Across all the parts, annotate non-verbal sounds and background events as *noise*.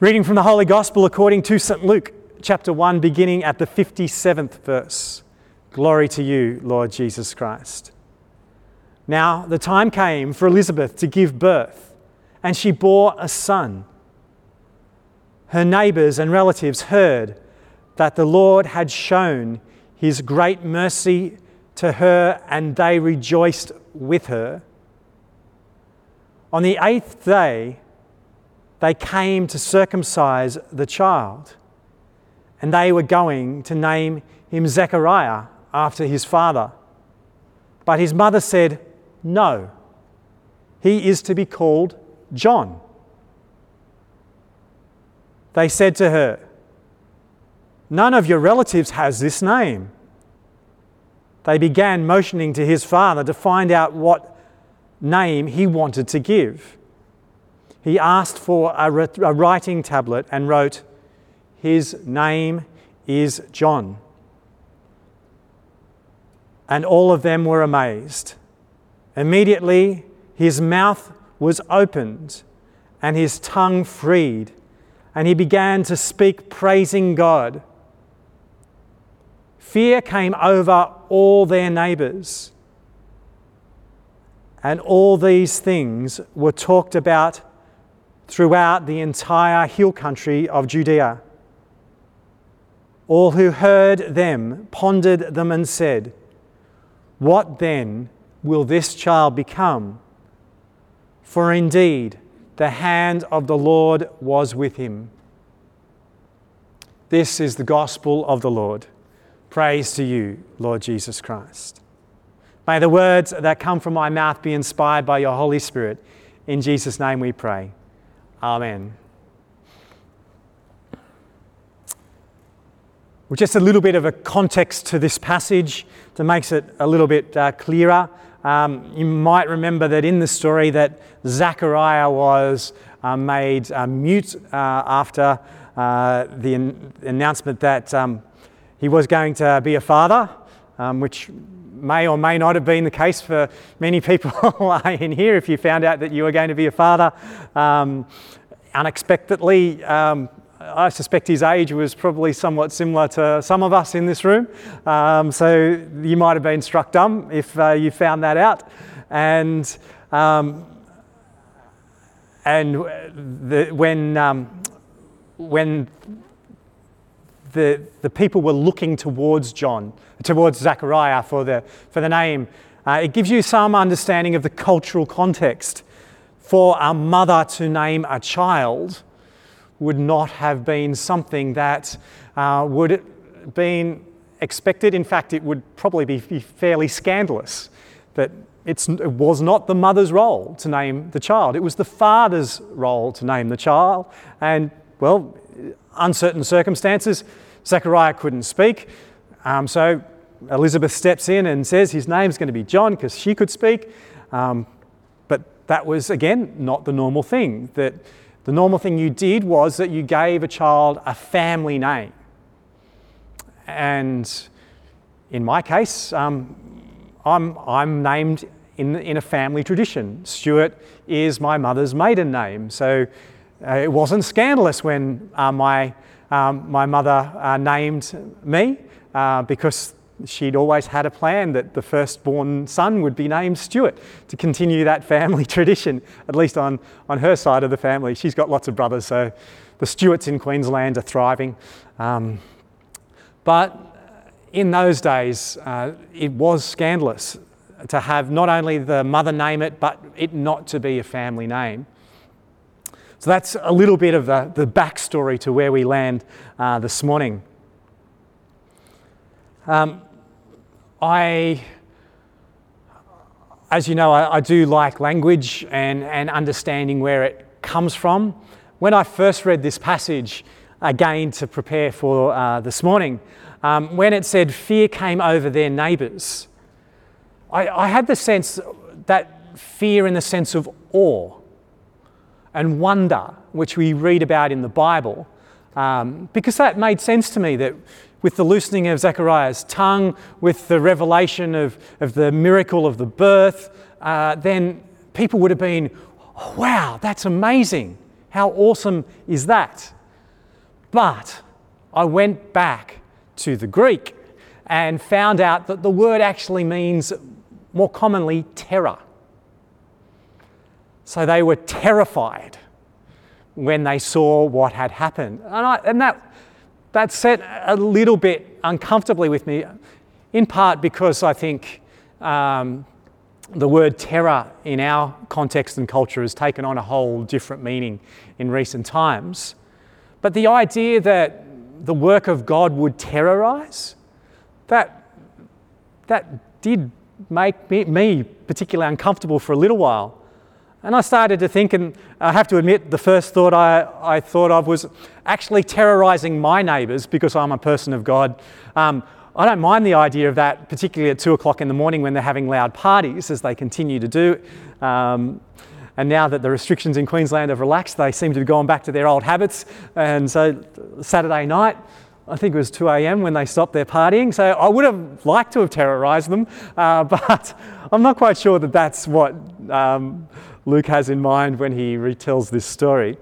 Reading from the Holy Gospel according to St. Luke, chapter 1, beginning at the 57th verse. Glory to you, Lord Jesus Christ. Now, the time came for Elizabeth to give birth, and she bore a son. Her neighbours and relatives heard that the Lord had shown his great mercy to her, and they rejoiced with her. On the eighth day, they came to circumcise the child, and they were going to name him Zechariah after his father. But his mother said, No, he is to be called John. They said to her, None of your relatives has this name. They began motioning to his father to find out what name he wanted to give he asked for a, a writing tablet and wrote, His name is John. And all of them were amazed. Immediately, his mouth was opened and his tongue freed, and he began to speak, praising God. Fear came over all their neighbours, and all these things were talked about throughout the entire hill country of Judea. All who heard them pondered them and said, What then will this child become? For indeed, the hand of the Lord was with him. This is the gospel of the Lord. Praise to you, Lord Jesus Christ. May the words that come from my mouth be inspired by your Holy Spirit. In Jesus' name we pray. Amen. Well, just a little bit of a context to this passage that makes it a little bit uh, clearer. Um, you might remember that in the story that Zechariah was uh, made uh, mute uh, after uh, the an- announcement that um, he was going to be a father, um, which may or may not have been the case for many people *laughs* in here if you found out that you were going to be a father um, unexpectedly. Um, I suspect his age was probably somewhat similar to some of us in this room. Um, so you might have been struck dumb if uh, you found that out. And, um, and the, when, um, when the, the people were looking towards John, towards Zechariah for the, for the name. Uh, it gives you some understanding of the cultural context. For a mother to name a child would not have been something that uh, would have been expected. In fact, it would probably be, fairly scandalous that it was not the mother's role to name the child, it was the father's role to name the child. And, well, uncertain circumstances, Zechariah couldn't speak. Um, so Elizabeth steps in and says his name's going to be John because she could speak. Um, but that was, again, not the normal thing. That the normal thing you did was that you gave a child a family name. And in my case, um, I'm, I'm named in, in a family tradition. Stuart is my mother's maiden name. So uh, it wasn't scandalous when uh, my um, my mother uh, named me uh, because she'd always had a plan that the firstborn son would be named Stuart to continue that family *laughs* tradition, at least on, on her side of the family. She's got lots of brothers, so the Stuarts in Queensland are thriving. Um, but in those days, uh, it was scandalous to have not only the mother name it, but it not to be a family name. So that's a little bit of the, the backstory to where we land uh, this morning. Um, I, as you know, I, I, do like language and, and understanding where it comes from. When I first read this passage, again to prepare for uh, this morning, um, when it said fear came over their neighbours, I, I had the sense that fear in the sense of awe and wonder, which we read about in the Bible, um, because that made sense to me that with the loosening of Zechariah's tongue, with the revelation of, of the miracle of the birth, uh, then people would have been, wow, that's amazing. How awesome is that? But I went back to the Greek and found out that the word actually means more commonly terror. So they were terrified when they saw what had happened. And, I, and that, that set a little bit uncomfortably with me, in part because I think um, the word terror in our context and culture has taken on a whole different meaning in recent times. But the idea that the work of God would terrorize, that, that did make me, me particularly uncomfortable for a little while. And I started to think, and I have to admit, the first thought I, I thought of was actually terrorizing my neighbours because I'm a person of God. Um, I don't mind the idea of that, particularly at two o'clock in the morning when they're having loud parties, as they continue to do. Um, and now that the restrictions in Queensland have relaxed, they seem to be going back to their old habits. And so, Saturday night, I think it was 2 a.m. when they stopped their partying. So I would have liked to have terrorised them, uh, *laughs* but I'm not quite sure that that's what um, Luke has in mind when he retells this story.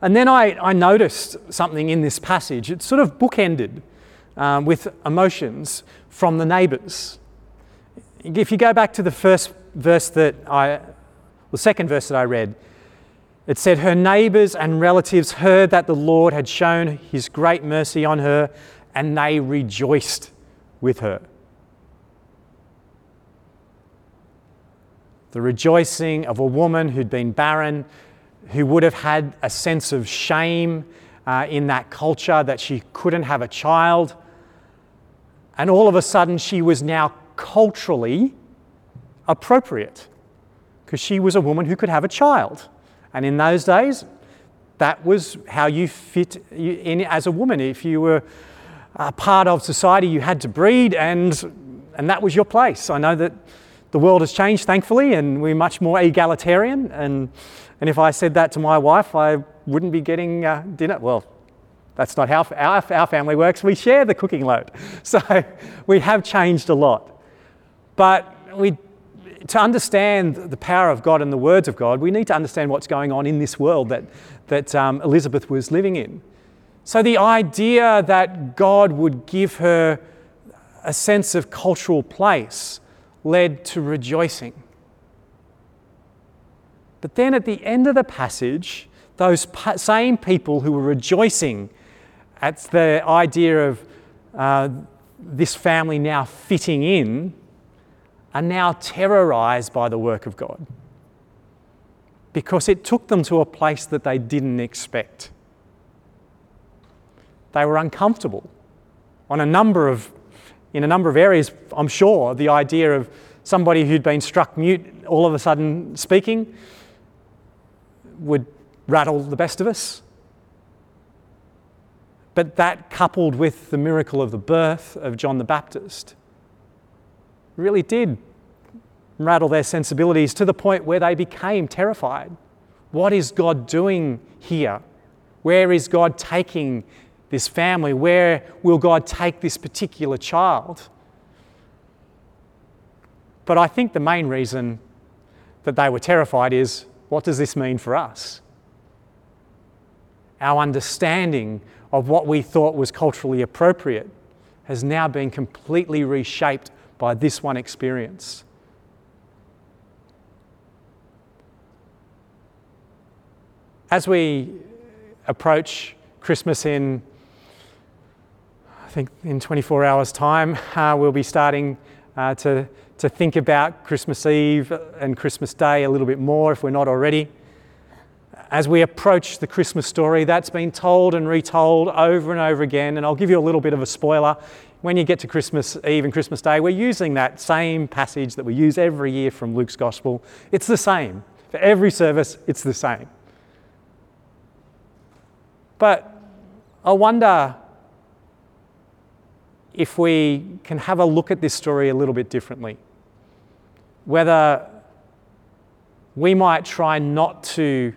And then I, I noticed something in this passage. It's sort of bookended um, with emotions from the neighbours. If you go back to the first verse that I, the second verse that I read, it said, Her neighbours and relatives heard that the Lord had shown his great mercy on her, and they rejoiced with her. The rejoicing of a woman who'd been barren, who would have had a sense of shame uh, in that culture that she couldn't have a child. And all of a sudden, she was now culturally appropriate because she was a woman who could have a child. And in those days, that was how you fit in as a woman. If you were a part of society, you had to breed, and, and that was your place. I know that the world has changed, thankfully, and we're much more egalitarian. And, and if I said that to my wife, I wouldn't be getting uh, dinner. Well, that's not how our, our family works. We share the cooking load. *laughs* So we have changed a lot. But we to understand the power of God and the words of God, we need to understand what's going on in this world that, that um, Elizabeth was living in. So, the idea that God would give her a sense of cultural place led to rejoicing. But then at the end of the passage, those same people who were rejoicing at the idea of uh, this family now fitting in are now terrorized by the work of God because it took them to a place that they didn't expect. They were uncomfortable on a number of, in a number of areas, I'm sure, the idea of somebody who'd been struck mute all of a sudden speaking would rattle the best of us. But that coupled with the miracle of the birth of John the Baptist really did rattle their sensibilities to the point where they became terrified. What is God doing here? Where is God taking this family? Where will God take this particular child? But I think the main reason that they were terrified is what does this mean for us? Our understanding of what we thought was culturally appropriate has now been completely reshaped by this one experience. As we approach Christmas in, think, in 24 hours' time, uh, we'll be starting uh, to, to think about Christmas Eve and Christmas Day a little bit more if we're not already. As we approach the Christmas story, that's been told and retold over and over again. And I'll give you a little bit of a spoiler when you get to Christmas Eve and Christmas Day, we're using that same passage that we use every year from Luke's Gospel. It's the same. For every service, it's the same. But I wonder if we can have a look at this story a little bit differently. Whether we might try not to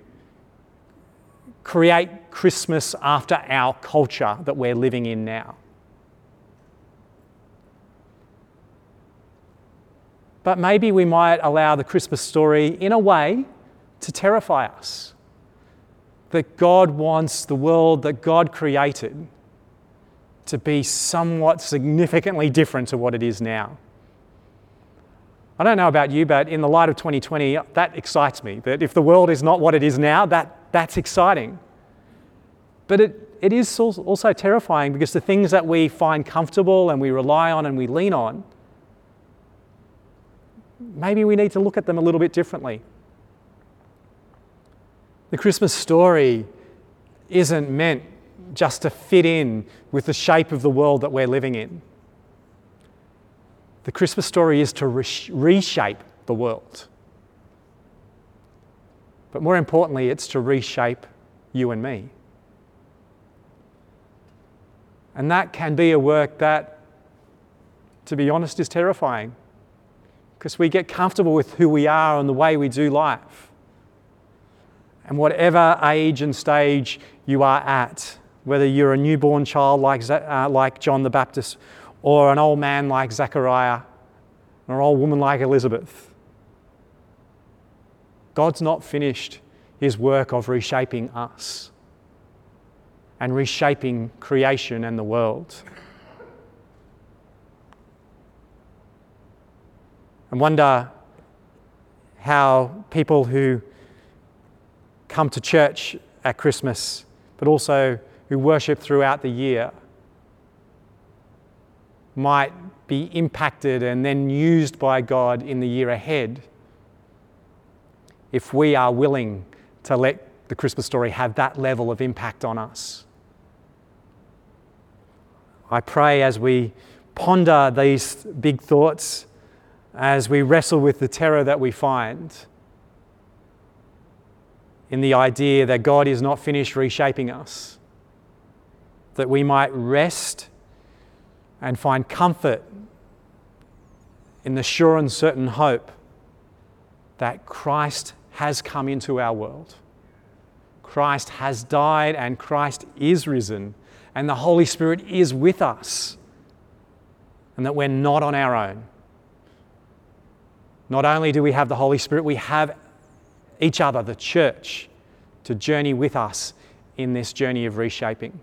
create Christmas after our culture that we're living in now. But maybe we might allow the Christmas story, in a way, to terrify us that God wants the world that God created to be somewhat significantly different to what it is now. I don't know about you, but in the light of 2020, that excites me. That if the world is not what it is now, that, that's exciting. But it, it is also terrifying because the things that we find comfortable and we rely on and we lean on, maybe we need to look at them a little bit differently. The Christmas story isn't meant just to fit in with the shape of the world that we're living in. The Christmas story is to reshape the world. But more importantly, it's to reshape you and me. And that can be a work that, to be honest, is terrifying because we get comfortable with who we are and the way we do life. And whatever age and stage you are at, whether you're a newborn child like, uh, like John the Baptist or an old man like Zechariah, or an old woman like Elizabeth. God's not finished his work of reshaping us and reshaping creation and the world. I wonder how people who come to church at Christmas, but also who worship throughout the year, might be impacted and then used by God in the year ahead if we are willing to let the Christmas story have that level of impact on us. I pray as we ponder these big thoughts, as we wrestle with the terror that we find in the idea that God is not finished reshaping us, that we might rest and find comfort in the sure and certain hope that Christ has come into our world. Christ has died and Christ is risen, and the Holy Spirit is with us, and that we're not on our own. Not only do we have the Holy Spirit, we have each other, the church, to journey with us in this journey of reshaping.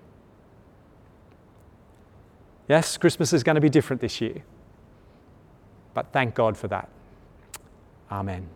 Yes, Christmas is going to be different this year, but thank God for that. Amen.